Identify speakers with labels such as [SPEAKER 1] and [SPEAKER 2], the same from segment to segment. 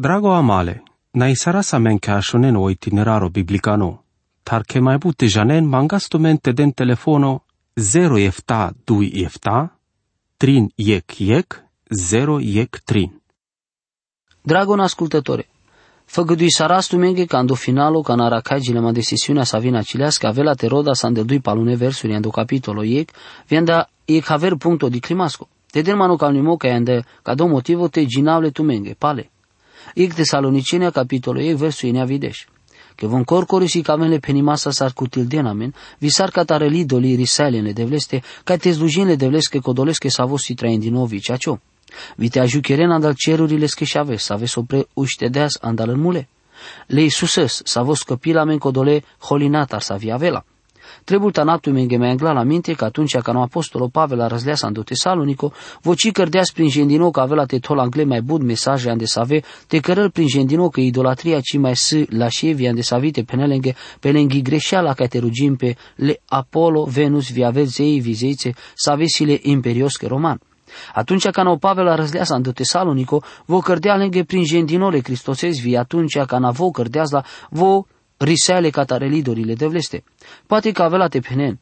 [SPEAKER 1] Drago amale, na isara sa men ke ashonen o itineraro biblicano, tar ke mai bute janen mangasto mente den telefono 0 efta 2 efta, trin iec iec, 0 iec trin.
[SPEAKER 2] Dragon ascultătore, făgădui sarastu menge când o finalo ca naracai gilema de sesiunea sa vina cilească avela te roda sa îndădui palune versuri ando capitolo iec, vienda iec haver punto di climasco. Te del manu calnimo ca ande ca do motivo te ginavle tu menge, pale. Iec Tesalonicenia capitolo iec versu inea videș. Că von corcori si camele penimasa sar cutil denamen, visar catare lidoli risalene devleste, ca te slujinle devleste codolesche savos si traendinovi, ceacio. Vite ajucheren andal cerurile schešave, save sopre uștedeas andal în mule. Le Iisuses, sa vos căpila men codole holinatar sa via vela. Trebuie tanatu menge me angla la minte că atunci când apostolul Pavel a răzleas în Tesalonico, voci cărdeas prin gendino că avea te tol angle mai bud mesaje ande save, te cărăl prin gendino că idolatria ci mai s la șevi ande savite penelenge, penenghi greșeala ca te rugim pe le Apollo, Venus, via zei, vizeițe, savesile imperiosche roman. Atunci când o Pavel a răzleas în Tesalonico, vo cărdea lângă prin gendinole Cristosezi vi atunci când a vo cărdeaz la vo risale lidorile de vleste. Poate că avea la tepenen.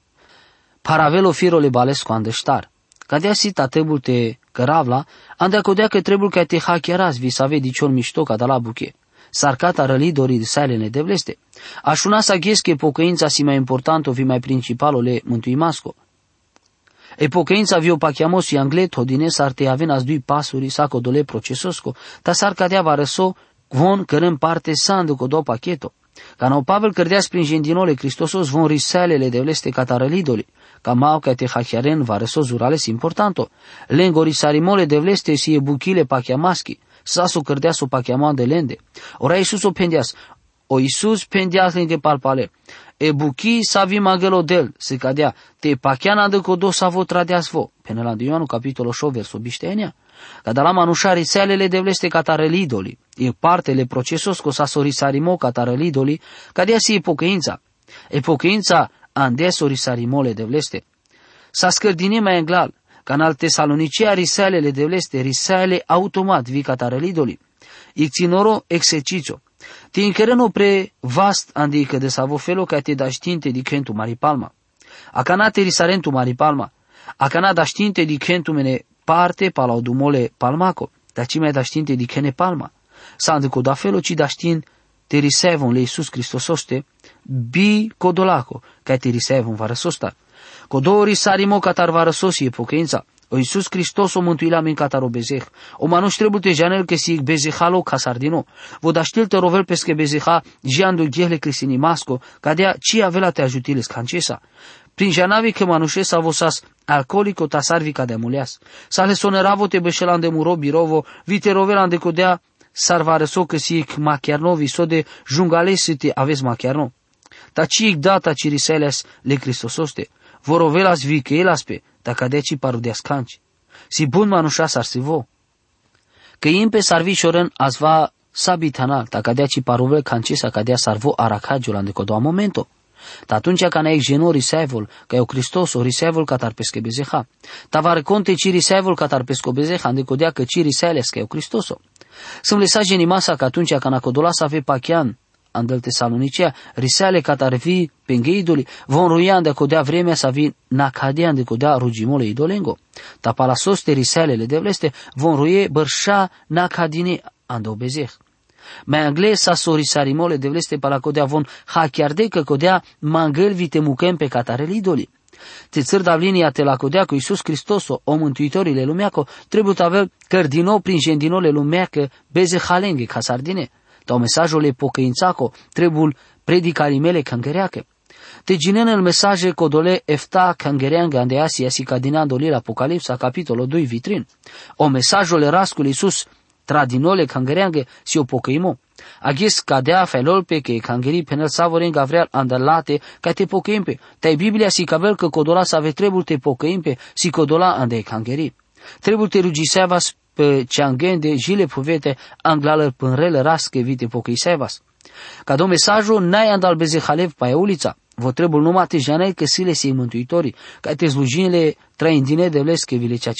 [SPEAKER 2] Paravelo firole balesco andăștar. Cadea sita trebul te căravla, andea codea că trebul că te hackeras vi să ave diciol mișto ca de la buche. Sarcata rălidorii sale ne devleste. Așuna să ghesche pocăința si mai important o vi mai principalole mântuimasco. E pocăința vi o pachiamos i anglet hodine s-ar te avenas dui pasuri sa codole procesosco, ta s-ar cadea va răso von cărăm parte sandu codo pacheto. Ca no Pavel cărdeas prin gendinole Cristosos von risalele de leste catarelidoli, ca mau ca te hachiaren va răso zurales importanto. Lengo risarimole de vleste si e buchile pachiamaschi, saso cărdeas o pachiaman de lende. Ora Iisus o pendeas, o Iisus pendeas lângă palpale. E buchi savi magelo del, se cadea, te pachiana de codo savo tradeas vo. Până la Ioanu capitolul 8 versul biștenia. Cada la manușari selele de vleste catarelidoli, e partele procesos co sa sorisarimo catarelidoli, cadea si e pocăința. E pocăința ande sorisarimole de vleste. Sa scărdine mai englal, ca în alte salonicea risalele de vleste, risale automat vi catarelidoli. Icținoro exercicio. Ti inchereno pre vast andică de savo felo ca te da știnte di kentu maripalma. Acanate risarentu maripalma. Acana da știnte di kentu mene parte pala dumole palmaco. Da ci mai da știnte di kene palma. Sandico da felo ci da știn te risevon le Iisus Hristososte bi codolaco, ca te risevon va răsostar. Codori sarimo catar va răsosi e pocăința. O Iisus Hristos o mântuila min cataro bezeh. O manuș trebuie te janel că si bezehalo casardino. Vo da știl te rovel pesche bezeha jiandu ghehle crisini masco, cadea ci avela te ajutile scancesa. Prin janavi că manușesa vosas alcoolico ta sarvica de muleas. Sale soneravo te beșelan de muro birovo, vite rovelan de codea sarvareso că si machiarnovi so de jungalesi te aveți machiarno. Ta ci data ci riseles le Cristososte. Vorovelas vi că elas pe, da cadeci parudeas canci. Si bun manușa sar si vo. Că impe sarvi șoren azva sabitanal, ta cadeci paruvel canci sa cadea sarvo aracagiul ande codoa momento. Ta atunci ca ne geno risevol, ca eu Hristos o risevol catar pesche bezeha. Ta var conte ci risevol catar pesco bezeha, ande codea că ci riseles ca eu Hristoso. Sunt lăsați în masa că atunci ca nacodola să ave pachian, andel Tesalonicea, risale catarvi pengeidoli, von ruian de codea vremea să vi nacadean de codea rugimole idolengo. Ta palasoste risalele de vleste von ruie bărșa nacadine ando bezeh. Mai angles sa sorisarimole de vleste pala codea von hachiarde că codea mangel vite mucem pe catarele idoli. Te țăr davlinia te la codea cu Iisus Hristos, o mântuitorile lumeaco, trebuie să avea cărdino prin jendinole lumeacă beze halenge ca sardine. Tau mesajul e pocăințaco, trebuie predicari mele cangereacă. Te ginen el mesaje codole efta cangereanga ande asia si cadinando lil Apocalipsa capitolul 2 vitrin. O mesajul rascul Iisus tradinole cangereange si o pocăimo. Agis cadea felol pe că cangeri penel savoren gavreal andalate ca te pocăimpe. Tai Biblia si cavel că codola să ave trebul te pocăimpe si codola ande cangeri. Trebul te rugisevas pe ceangende jile povete anglală pânrele rasche vite pocăisevas. Ca do mesajul n-ai andal bezehalev pa ulița. Vă trebuie numai te janai că sile si mântuitori, ca te slujinile traindine de vles că vile cea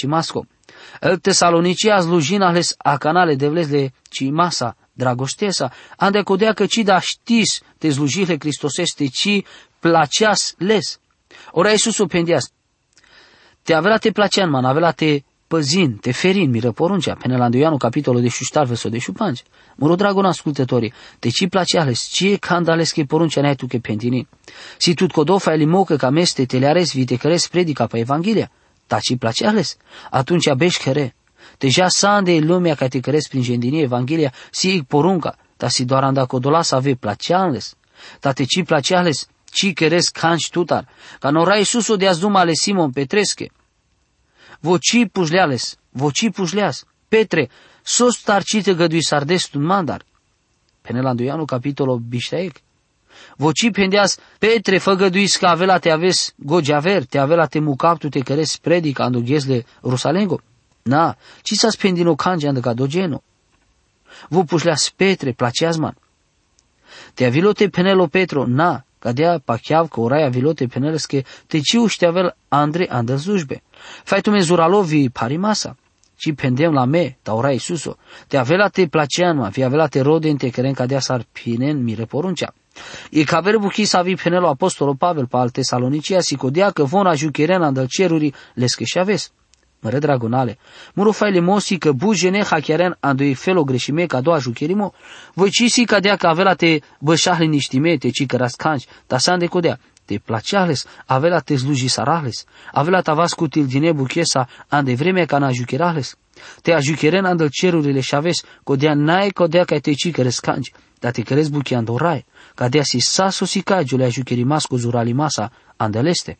[SPEAKER 2] cimasco. El tesalonicia slujina les a canale de vles de cimasa, dragoštesa, ande codea că ci da știs te slujile Cristoseste, ci placeas les. Ora Iisus o pendias. Te avea te placean, man, avea te păzin, te ferin, miră poruncea, până la Ioanu capitolul de șuștar, verso de șupanci. Mă rog, dragon ascultătorii, te ci place ales, ce candales che poruncea ne tu che pentini. Si tut codofa e limocă ca meste te le ares vite căres predica pe Evanghelia. Ta ci place ales, atunci abești căre. Deja sande lumea ca te căres prin gendinie Evanghelia, si porunca, ta si doar anda codola să ave place ales. Ta te ci place ales, ci căres canci tutar, ca nora Iisuso de azduma ale Simon Petresche. Voci pușleales, voci pușleas. Petre, sos tarcite gădui sardes un mandar. Penelanduianu capitolul bișteec. Voci pendeas, Petre, făgădui că avela te aves gojaver, te avela te mucaptu te căres predica andu ghezle Rusalengo. Na, ci sa spendino cange andă ca dogeno. Vo pușleas Petre, placeazman. Te avilote penelo Petro, na, Cadea pachiav că oraia vilote penelske te ci ușteavel Andre andă zujbe. Fai tu mezuralovi parimasa. Ci pendem la me, ta ora Isuso. Te avela te placean, ma fi avela te rode în te căren cadea sar pinen mire poruncea. E ca verbu chi sa vi penelo apostolo Pavel pa al Tesalonicia si codea că von ajucheren andăl ceruri lesche și aves măre dragonale. Muro faile mosi că bujene hachiaren andoi felo greșime ca doa jucherimo. Voi ci si cadea că avea te bășahli niștime, te ci căras canci, ta san de codea. Te placeales, avea te sluji sarales, avea ta vas cutil dine buchesa, ande vreme ca na jucherales. Te ajucheren andăl cerurile și aves, codea nae codea ca te ci căres canci, dar te căres buchi andorai, cadea si saso si cagiule ajucherimas cu zurali masa andeleste.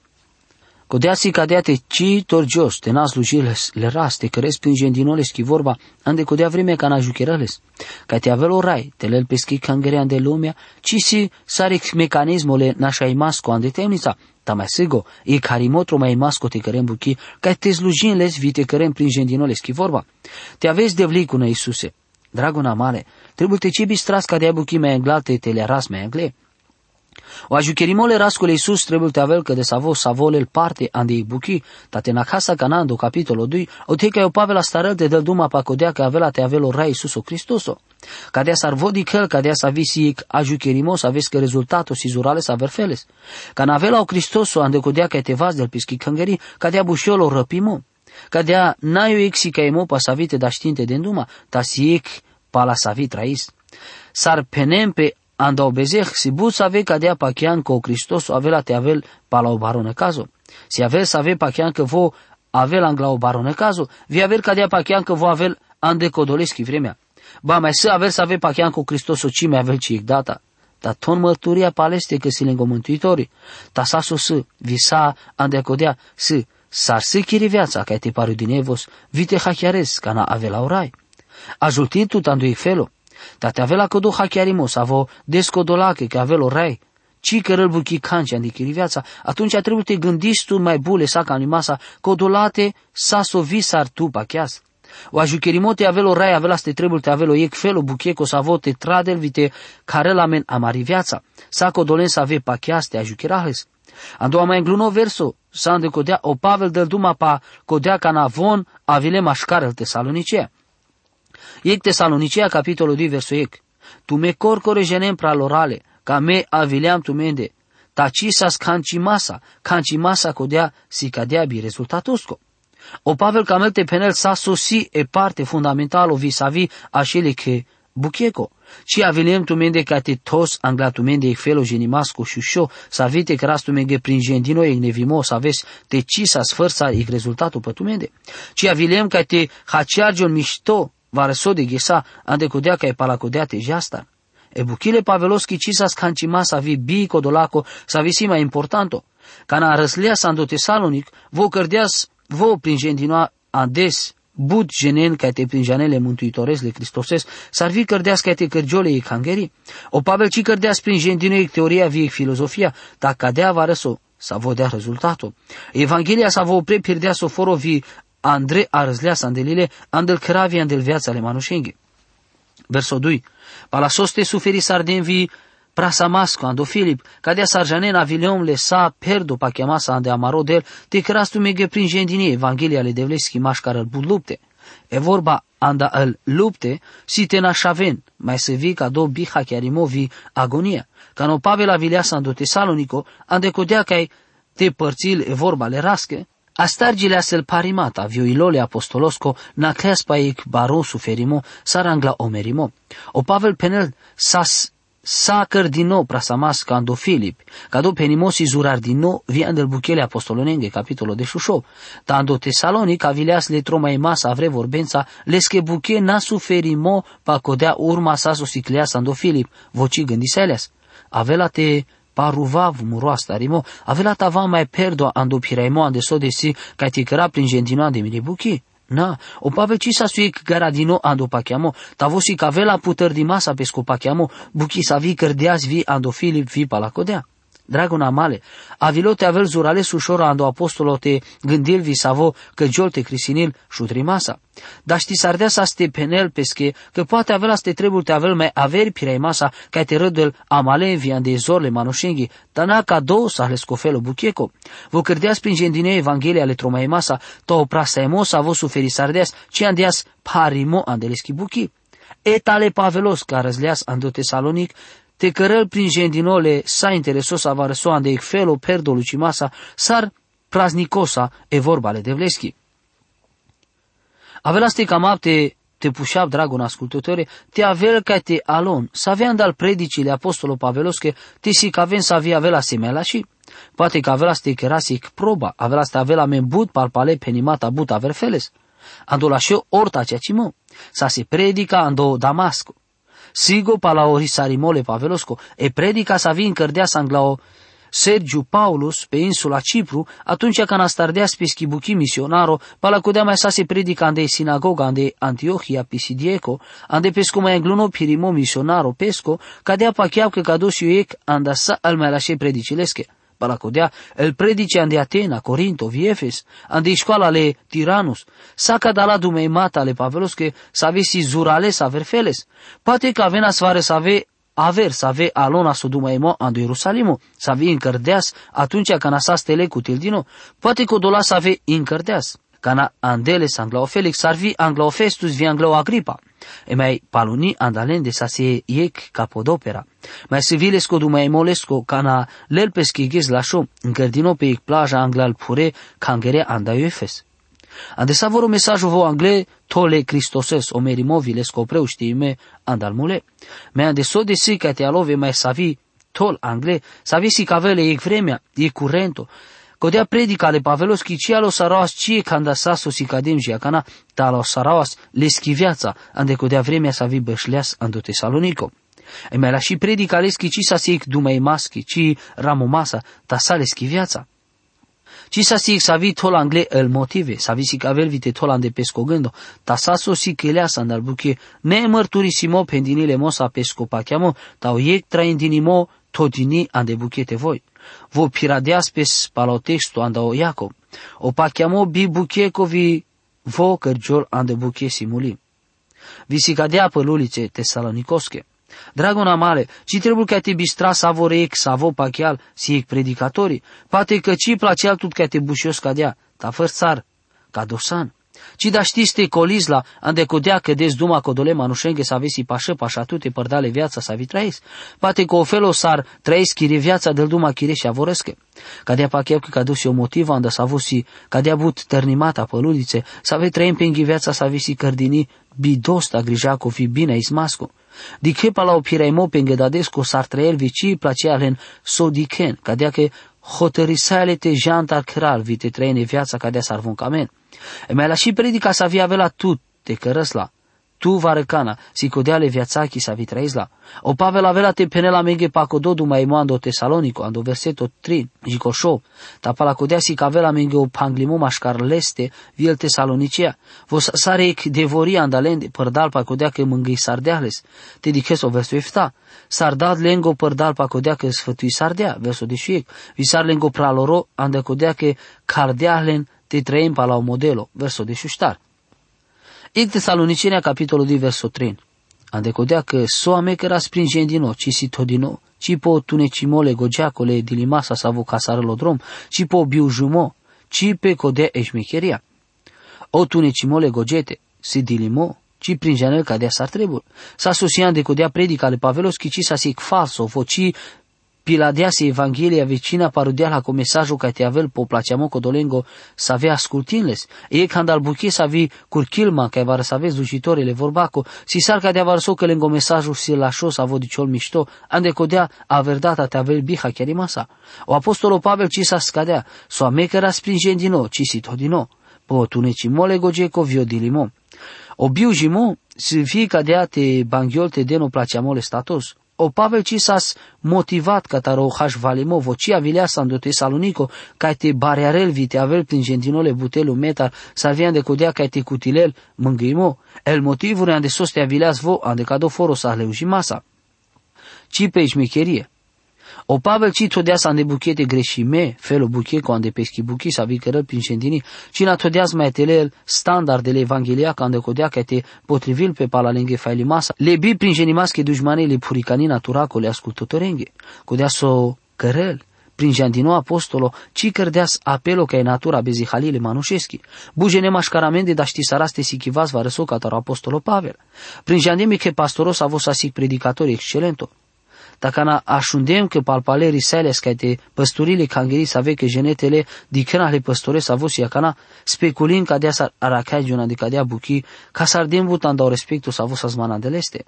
[SPEAKER 2] Codeasi cadeate ci torgios, te nas lujiles, le raste, căres prin gendinoles chi vorba, ande codea vreme ca na jucherales. Ca te avel orai, te lel peschi cangerean de lumea, ci si sarix mecanismole nașa imasco ande temnița, ta mai sigo, e carimotro mai imasco te cărem buchi, ca te slujinles vi te cărem prin gendinoles chi vorba. Te aveți devlicună, Iisuse. Draguna mare, trebuie te cibi stras ca de buchi mai englate te le aras mai engle. O ajucherimole rascole Iisus trebuie te avel că de savo savolel parte ande buchi, tate na casa canando capitolo 2, o te ca o Pavel starel de del duma pa codea că avela te avelo rai Iisuso Cristoso. Cadea s-ar vodi căl, cadea s-a visi ajucherimos, aveți că rezultatul si zurale s-a verfeles. Ca navela o Cristoso ande codea că te vas del pischi căngări, cadea bușiolo răpimo. Cadea n-ai o exi ca emo pa savite da știnte de nduma, ta si ec pa la savit rais. S-ar penem pe anda obezeh si bu save cadea pachian co Hristos avela te avel pa la o barone caso. Si avel save pachian că vo avel angla o barone caso, vi avel cadea pachian că vo avel ande codoleschi vremea. Ba mai să avel să ave pachian cu Hristos o cime avel ci data. Ta ton mărturia paleste că si lengo mântuitori. Ta sa so să visa ande codea să s-ar să chiri viața ca te paru din evos, vite hachiares ca na avela orai. Ajutí tu tanto felo. Tate avela că do hachiarimos, avo descodolache, că o rai, ci că rălbu chicancea în viața, atunci trebuie te gândiști tu mai bule sa ca animasa, codolate sa sovisar tu pacheas. O ajucherimote avelo rai, avela ste trebuie te avelo ec felo bucheco sa te tradel vite care la men amari viața, sa codolen sa ve pacheas te ajucherahles. A doua mai îngluno verso, sa îndecodea o Pavel del Duma pa codea canavon avile mașcarel tesalonice. 1 Tesalonicea, capitolul 2, versul 8. Tu me corcorejenem pra lorale, ca me avileam tu mende, tacisas cancimasa, cancimasa codea si cadeabi rezultatosco. O Pavel camelte penel sa sosi e parte fundamentală vis-a-vis așele că bucheco. Ci avilem tu mende ca te tos angla tu mende felo genimasco șușo, sa vite crastu menge prin gendino e nevimo, sa vezi te ci sa sfărsa e rezultatul pe tu mende. Ci avilem ca te haciargion mișto, de gesa ande codea ca e palacodea te jasta. E buchile paveloski cisas sa vi bi codolaco sa vi sima importanto. Cana răslea sando tesalonic, vo cărdeas, vo prin gendinoa ades, bud genen ca te prin janele mântuitoresc le Cristoses, s-ar vi cărdeas ca te cărgiole e cangeri. O Pavel ci cărdeas prin gendinoic teoria vie filozofia, ta cadea va răso, sa vodea rezultatul. Evanghelia sa vo pre pierdea soforo vi Andre arzlea sandelile, andel cravi andel viața ale manușenghi. Verso 2. Pala soste suferi sardenvi prasamasco ando Filip, cadea sarjanena viliom le sa perdo pa chiamasa ande amarodel, te crastu mege prin gendini Evanghelia le devleski mașcar îl bud lupte. E vorba anda îl lupte, si te nașaven, mai se vi ca do biha chiarimovi agonia. Ca no Pavela vileasa ando Tesalonico, ande codea cai te părțil e vorba le rasche, Astargile asel parimata, vioilole apostolosco, na clespaic baron suferimo, sarangla omerimo. O Pavel penel sas sacăr din nou prasamas ca ando Filip, ca do penimosi zurar din nou vian del buchele apostolonenge, capitolo de șușo. Ta ando Tesalonic avileas le troma e masa avre vorbența, lesche buche na suferimo pa codea urma sa sosicleas ando Filip, voci gândiseleas. Avela te paruvav muroasta rimo, avela tava mai perdo ando piraimo ande so desi, ca ti căra prin gentinoa de mine buchi. Na, o pave ci sa suic garadino ando pachiamo, tavosi ca vela puter di masa pesco pachiamo, buchi sa vi cărdeas vi ando Filip vi palacodea. Dragona male, avilote avel zurale sușora ando apostolote gândil vi savo că jolte crisinil șutri masa. Dar ști sardea sa ste penel pesche că poate avea ste trebul te avel mai averi pirei masa ca te râdel amale vi de zorle manoșenghi, tana ca două sa le scofelo bucheco. Vă cărdeas prin gendine Evanghelia le tromai masa, to oprasa emosa vo suferi sardeas, ci andeas parimo andeleschi buchi. Etale pavelos ca răzleas ando Tesalonic, te cărăl prin gendinole sa interesos avarăsoan de felo perdo lucimasa, sar praznicosa e vorbale de vleschi. Avela ste cam te, te pușav, dragon ascultătoare, te avel ca te alon, să avea dal predicile apostolo Pavelosche, te si că avem să avea avela semela și poate că avela ste kerasic proba, avela ste avela men but palpale penimata but aver feles. Ando la și orta ceea ce mă, să se predica ando Damasco. Sigo pala orisarimole Pavelosco e predica să vin cărdea sanglao Sergiu Paulus pe insula Cipru, atunci când astardea spischibuchi misionaro, pala codea mai sa se predica ande sinagoga ande Antiochia pisidieco, ande pesco mai engluno pirimo misionaro pesco, cadea pacheau că cadosiu ec anda sa al mai lașe predicilesche. Palacodea, el predice ande Atena, Corinto, Viefes, ande școala le Tiranus, saca da la dumei mata le Pavelos că să avesi zurale să aver feles. Poate că avena svare să ave aver să ave alona su dumaimo ando Ierusalimo, să ave încărdeas atunci când sa stele cu tildino, poate că dola să ave încărdeas. Cana andele sanglao Felix sarvi anglao Festus vi anglao Agripa. E mai paluni andalende sa se iec capodopera. Mai se vilesco du mai molesco cana lelpeschi ghez lascio, încărdino pe ic plaja anglal pure cangere anda Efes. Ande savoro mesajul vo angle tole Cristoses o merimo vilesco preu știime andal mule. Me ande so de si ca te alove mai savi tol angle, savi si cavele e vremea, e curento, Kodea predica le Pavelos chicia lo sarawas cie kanda saso si kadem jiacana, ta lo sarawas le schiviața, ande kodea vremea sa vi bășleas ando Tesalonico. E mai la și predica le schici sa sic dumei maschi, ci ramomasa, ta sa le schiviața. Ci sa sic sa vi tol angle el motive, sa vi sic avel vite tol ande pesco gândo, ta sa so si cheleasa andal buche, ne mărturisimo pendinile mosa pesco pachiamo, ta o iec traindinimo todini ande buchete voi vo piradiaspes palo texto anda o Jacob. O pa chiamo bi buchecovi vo cărgiol ande buche simuli. Vi si cadea pe lulice tesalonicosche. Dragona male, ci trebuie ca te bistra să vorec, să avo pachial, si ec predicatori, poate că ci placeal tut ca te bușios cadea, ta făr țar, ca dosan. Ci da știste colizla, ande codea că des duma codole manușenghe să avesi pașă pașa tute părdale viața să vi trăiesc. Poate că o felo sar trăiesc chire viața del duma chire și avorăscă. Cadea pacheu că cadus o motiv anda să avusi, cadea but tărnimata păludițe, să ave trăim pe viața să avesi cărdini, bidosta grija cu fi bine ismasco. Diche la o piraimo pe îngădadescu s-ar trăiel vici placealen sodichen, cadea că hotărisale te jantar kral vite trăine viața cadea s-ar vuncamen. E mai la și predica să avea avea tu te cărăsla. Tu varecana, si codeale viațachi sa vitraisla. O Pavel avea te penela menge pacododu mai moando tesalonico, ando verseto 3, jico show. Ta pala codea si cavela menge o panglimu mașcar leste, viel tesalonicea. Vos sarec devori andalende, părdal pa codea că mângâi sardeales. Te dices o verso efta. Sardat lengo părdal pa codea că sfătui sardea, verso de șiec. Visar lengo praloro, ande codea că cardeahlen te trăim pa la o modelo, verso de șuștar. Ik Tesalonicenia, capitolul 2, verso 3. Andecodea că soa mecăra springen din nou, ci si todino, ci po tunecimole gogeacole dilimasa savu casarelodrom, ci po biujumo, ci pe code eșmecheria. O tunecimole gogete, si dilimo, ci prinjanel cadea s-ar trebul. Sa susian de codea predica ale Pavelos, ci sa sic falso, voci Piladease Evanghelia vecina parudeala com mesajul ca te avel po placeamo codolengo să avea ascultinles. E când al buche să vi curchilma ca var să aveți ducitorele vorbaco, si sar ca de avar so că lengo mesajul si la șo să vodi ciol mișto, ande codea a verdata te avel biha chiar masa. O apostolo Pavel ci sa scadea, so a mecăra springen din nou, ci si tot din nou. Po tuneci mole gogeco vio dilimo. O biu jimo, si fi cadea te banghiol te deno placeamole status. O Pavel cisas motivat cataro hash valimo vocia vileasa do Tesalonico, ca te barearel vite avel prin gentinole butelu metar, salvian de codea ca te cutilel mângâimo, el motivuri ande sos te avileas vo ande cado foro sa masa. Ci pe șmecherie. O Pavel ci todeas ande buchete greșime, felo buche cu ande peschi buchi sa vicărăl prin șendini, ci na todeas mai telel standardele Evanghelia ca ande codea ca te potrivil pe palalenghe masa, le bi prin genimasche dușmanele puricani naturacole ascultătorenghe, codea so cărăl, prin jandino apostolo, ci cărdeas apelo ca e natura bezihalile manușeschi. Bujene mașcaramende da ști saraste sichivaz va răso ca apostolo Pavel. Prin jandemi că pastoros a vos asic predicatori excelento. Dacă na așundem că palpaleri sales ca te păsturile cangeri să veche genetele dicana le păstore să vos ia cana speculin ca dea să aracai juna de ca dea buchi ca să ardem butan dau respectul să vos azmana de leste.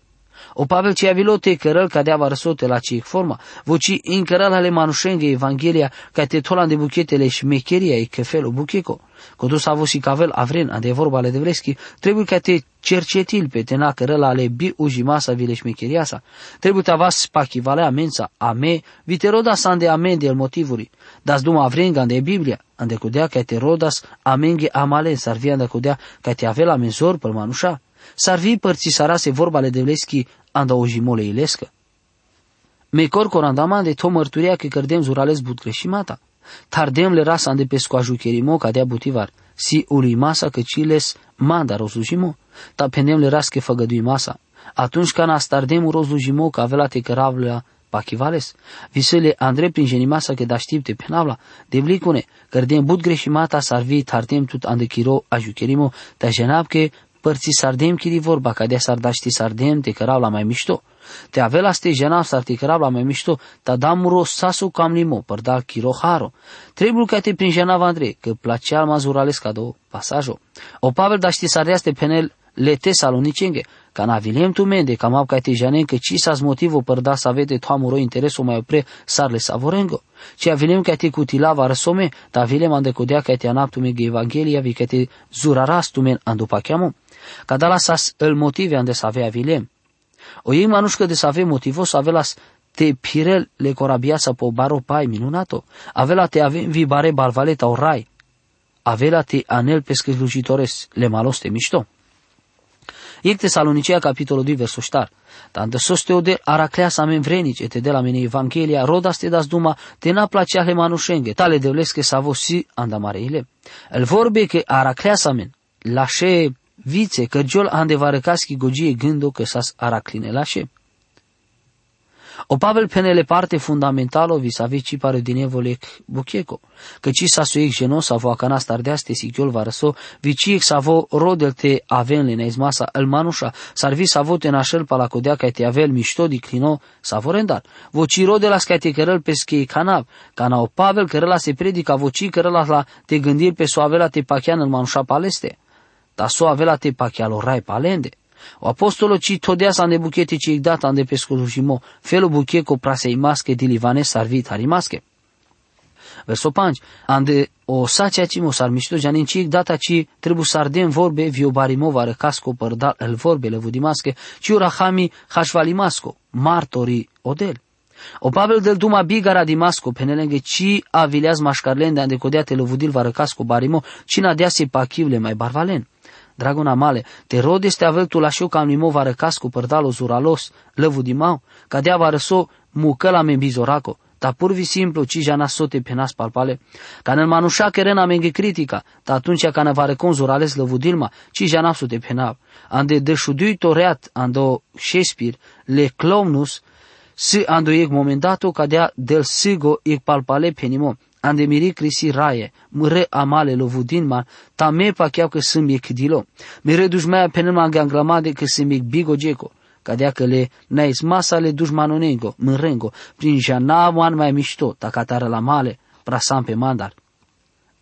[SPEAKER 2] O Pavel ce avilote cărăl ca dea varăsote la ce forma, voci in cărăl ale manușenghe Evanghelia ca te tolan de buchetele și mecheria e kefelul bucheco. Codus a vosi cavel avren, ade vorba ale de vreschi, trebuie ca te cercetil pe tena cărăl ale bi uji masa vileș șmecheriasa. Trebuie te avas spachivale amensa, ame, viterodas ande amende el motivuri. Das duma avrenga ande Biblia, ande cudea ca te rodas amenge amale, sarvia ande cudea ca te avel amenzor pe manușa. Sarvi părții sarase vorba ale de vreschi anda ojimole ilescă. Mecor corandama de to mărturia că cărdem zurales but greșimata. Tardem le rasa de pesco ajucherimo ca dea butivar. Si ului masa că ciles manda rozujimo. Ta pendem le ras că făgădui masa. Atunci ca nastardem rozujimo că avea te căravlea pachivales. Visele Andrei prin genimasa că da știpte penavla. De blicune, cărdem but greșimata sarvi tardem tut ande chiro ajucherimo. Ta jenab că părții sardem chiri vorba, ca de sardaști sardem te cărau la mai mișto. Te avea ste jena sar te cărau la mai mișto, ta damuro sasu cam limo, părda chiro haro. Trebuie ca te prin jena vandre, că placea mazurales ca do pasajo. O Pavel da ști sardeaste penel le te salonicenge, ca na vilem tu mende, cam ap ca te janen că ci sas motivo părda să avete toamuro interesul mai opre sarle savorengo. Ci avilem ca te cutilava răsome, ta avilem ande codea ca te anaptu me Evanghelia, vi ca te zuraras tu men andu pacheamu. Kadalasas îl motive ande să avea vilem. O ei manușcă de să avea motivo să avelas te pirel le corabiața po baro pai minunato. Avela te avem vi bare balvaleta o rai. Avela te anel pe slujitores le maloste mișto. Ecte Salonicea, capitolul 2, versul ștar. Tanto sosteo de araclea sa men vrenice, te de la mine Evanghelia, rodas te das duma, te na placea le manușenge, tale de vlesche sa vosi andamareile. El vorbe că araclea sa men, la she vice, cărgiol andevarăcaschi gogie gândo că sas aracline lașe. O Pavel penele parte fundamentalo vis-a-vis ci pare din evolec bucheco, că ci sa suiec genos avo acana stardeaste sigiol varăso, viciec savo rodel te aven le neizmasa el manușa, sarvi savo te nașel pa la codea ca te avel mișto di clino savo rendar. Voci rodel as ca te cărăl pe schei canav, cana o Pavel cărăla se predica voci cărăla la te gândir pe soavela te pachean el manușa paleste ta so avela te pachialo rai palende. O apostolo ci todea sa ne buchete ci data ande pescolușimo, felo bucheco prasei masche di livane sarvit harimasche. Verso 5. Ande o sacea ci mo sar mișto janin ci data ci trebu sardem vorbe vio barimo vară casco părdal el vorbe le vudimasche ci urahami hashvalimasco, martori odel. O Pavel del duma bigara di masco penelenge ci avileaz mașcarlende ande codea te lovudil vară casco barimo ci nadea se pachivle mai barvalen. Dragona male, te rod este avel tu la șiu ca mimo va răcas cu părdalo zuralos, lăvu dimau, ca dea va răso mucă la membizoraco, ta pur simplu ci já sote penas palpale. Ca în manușa kerena menge critica, ta atunci ca ne va reconzurales lăvudilma, ci já sote penav. Ande deșudui toreat ando Shakespeare, le clowns, si ando ec momentato cadea del sigo ec palpale penimo, ande miri crisi raie, mre amale lovudin ma, ta me pa chiau că sunt ec dilo. Mire dușmea penema ganglamade că sunt ec bigo geco cadea că le nais masale dușmanonengo, mânrengo, prin jana wan mai mișto, tacatare la male, prasam pe mandar.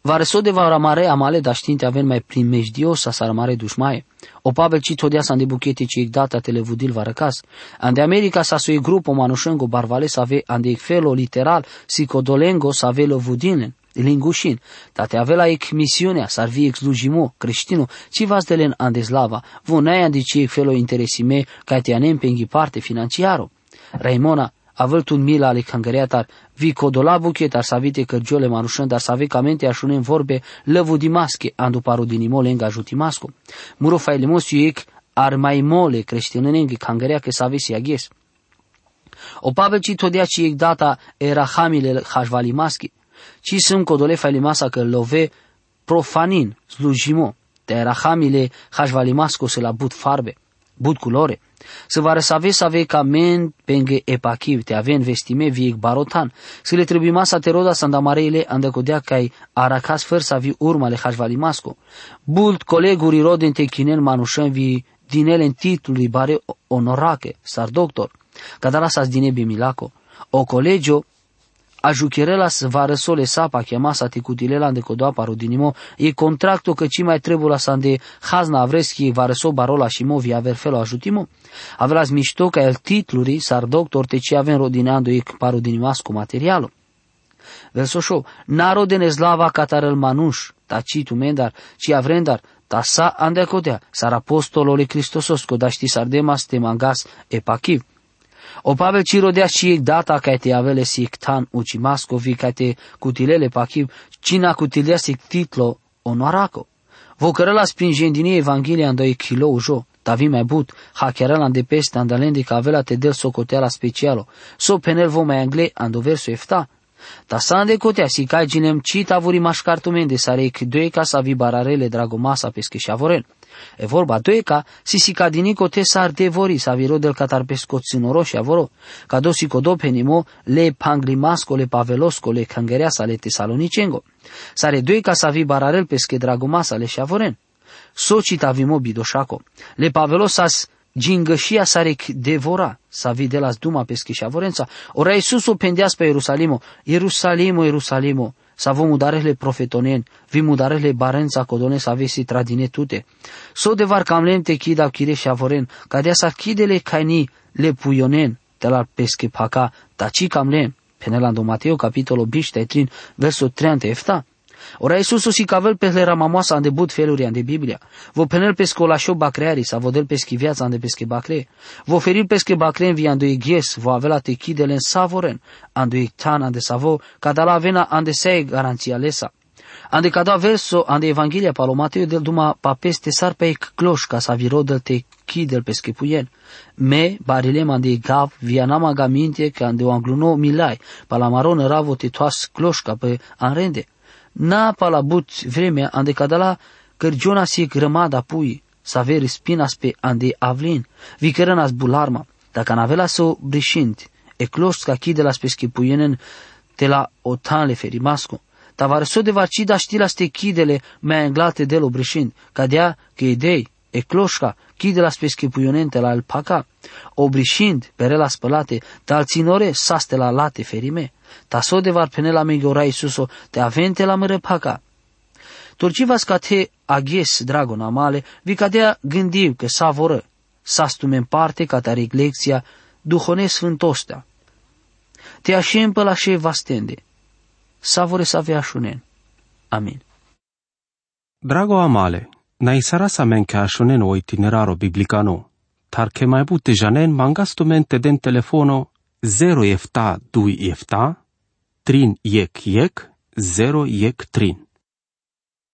[SPEAKER 2] Vareso de va ramare amale da știnte aven mai primejdios sa sarmare dușmaie. O pavel ci todea sa de buchete ci data televudil va răcas. Ande America sa sui grupo manușengo barvale sa ave ande felo literal psicodolengo sa ave lovudinen lingușin, tate avea ec misiunea, s-ar vi ex lujimo, creștino, ci vas de len andeslava, vonai andi ci ec felo interesime, ca te anem pe parte financiaro. Raimona, având un mila ale cangăreatar, vi codola buchetar să avite cărgiole marușând, dar să ave camente așunem vorbe lăvu dimasche, andu paru din imole înga jutimasco. Muro failimos ec ar mai mole creștinănenghi cangărea că să avesi aghes. O pavel ci todea ci ec data era hamile hajvalimaschi, ci sunt codole failimasa că love profanin, slujimo, te rahamile hajvalimasco se la but farbe, but culore. Să va răsave să ave ca men penge epachiv, te ave vestime viec barotan, să le trebuie masa te roda să andamarele andăcodea cai aracas făr să avi urmale hajvalimasco. Bult coleguri roden te chinen manușăm vi din ele în titlului bare onorache, sar doctor, cadala sa dine bimilaco. O colegio a să va răsole sapa chemasa ticutilela de codoa parudinimo, e contractul că ci mai trebuie la sande hazna avreschi va răso barola și movi aver felo ajutimo. Avelas mișto ca el titluri sar doctor te ci avem rodineando e parudinimascu materialul. Versoșo, naro de nezlava catarel manuș, tacitu mendar, ci avrendar, ta sa andecodea, sar apostolole Cristosos, codaști sardemas te mangas epachiv. O Pavel ci rodea și data ca te avele si tan uci mascovi ca te cutilele pachiv, cina cutilea si titlo onoaraco. Vocărăla spingendinie Evanghelia în doi kilo ujo, tavi mai but, hacherala de peste andalendi ca avela te del socoteala specialo, so penel vo mai angle ando verso efta, ta sa ande cotea si cai ginem ci tavuri mașcartumende sarec doi ca sa vi bararele dragomasa pesche și avoren. E vorba ca si si cadinico te sar devori sa viro del catar pescoținoro și avoro, ca do si codo penimo le panglimasco le pavelosco le cangereasa le tesalonicengo. Sare ca sa vi bararel pesche dragomasa le și șavoren. Socit avimo bidoșaco. Le pavelosas gingășia sarec devora, sa vi de las duma pesche și șavorența. Ora Iisus o pendeas pe Ierusalimo, Ierusalimo, Ierusalimo, Savo mudarele profetonen, vi mudarele barența codone să avesi tradine tute. So de var cam te chida chide și avoren, cadea sa chidele caini le puionen, te la pesche paca, taci cam len. Penelando Mateo capitolul 23, versul 37. Ora Iisus si cavel pe le ramamoasa ande but feluri ande Biblia. Vo penel pe scolașo bacreari, sa vodel pe schiviața ande pe bacre. Vo ferir pe bacre vi ando ighes, vo avela te chidele în savoren, ando ictan ande savo, cada la avena ande sei garanția lesa. Ande cada verso ande Evanghelia palo Mateo del duma pa peste sar pe ec cloșca sa virodel te chidel pe schipuien. Me, barilem ande gav, via nama gaminte că ande o angluno milai, pa la maron ravo te toas cloșca pe anrende n-a palabut vremea ande cadala cărgiona si grămada pui, să averi spinas pe ande avlin, vicărănas bularma, dacă n-avela să o brișint, e cloș ca chide la peschipuienen te la otan le ferimasco, tavar so de vaci da știla ste chidele mea englate de lo brișind, ca dea că idei, e cloșca, chide la peschipuionente la alpaca, obrișind perela spălate, tal ținore saste la late ferime, ta so de var penela megora Isuso, te avente la măre paca. Turcivas ca te aghes dragona male, vi cadea gândiu că savoră, sastume în parte ca taric lecția, duhone sfântostea. Te așem pe la șe vastende. Savore să avea șunen. Amin.
[SPEAKER 1] Drago amale, naisara sa men că așunen o itineraro biblicano, tar che mai bute janen mangastumente den telefono 0 efta 2 efta, trin yek yek, 0 yek trin.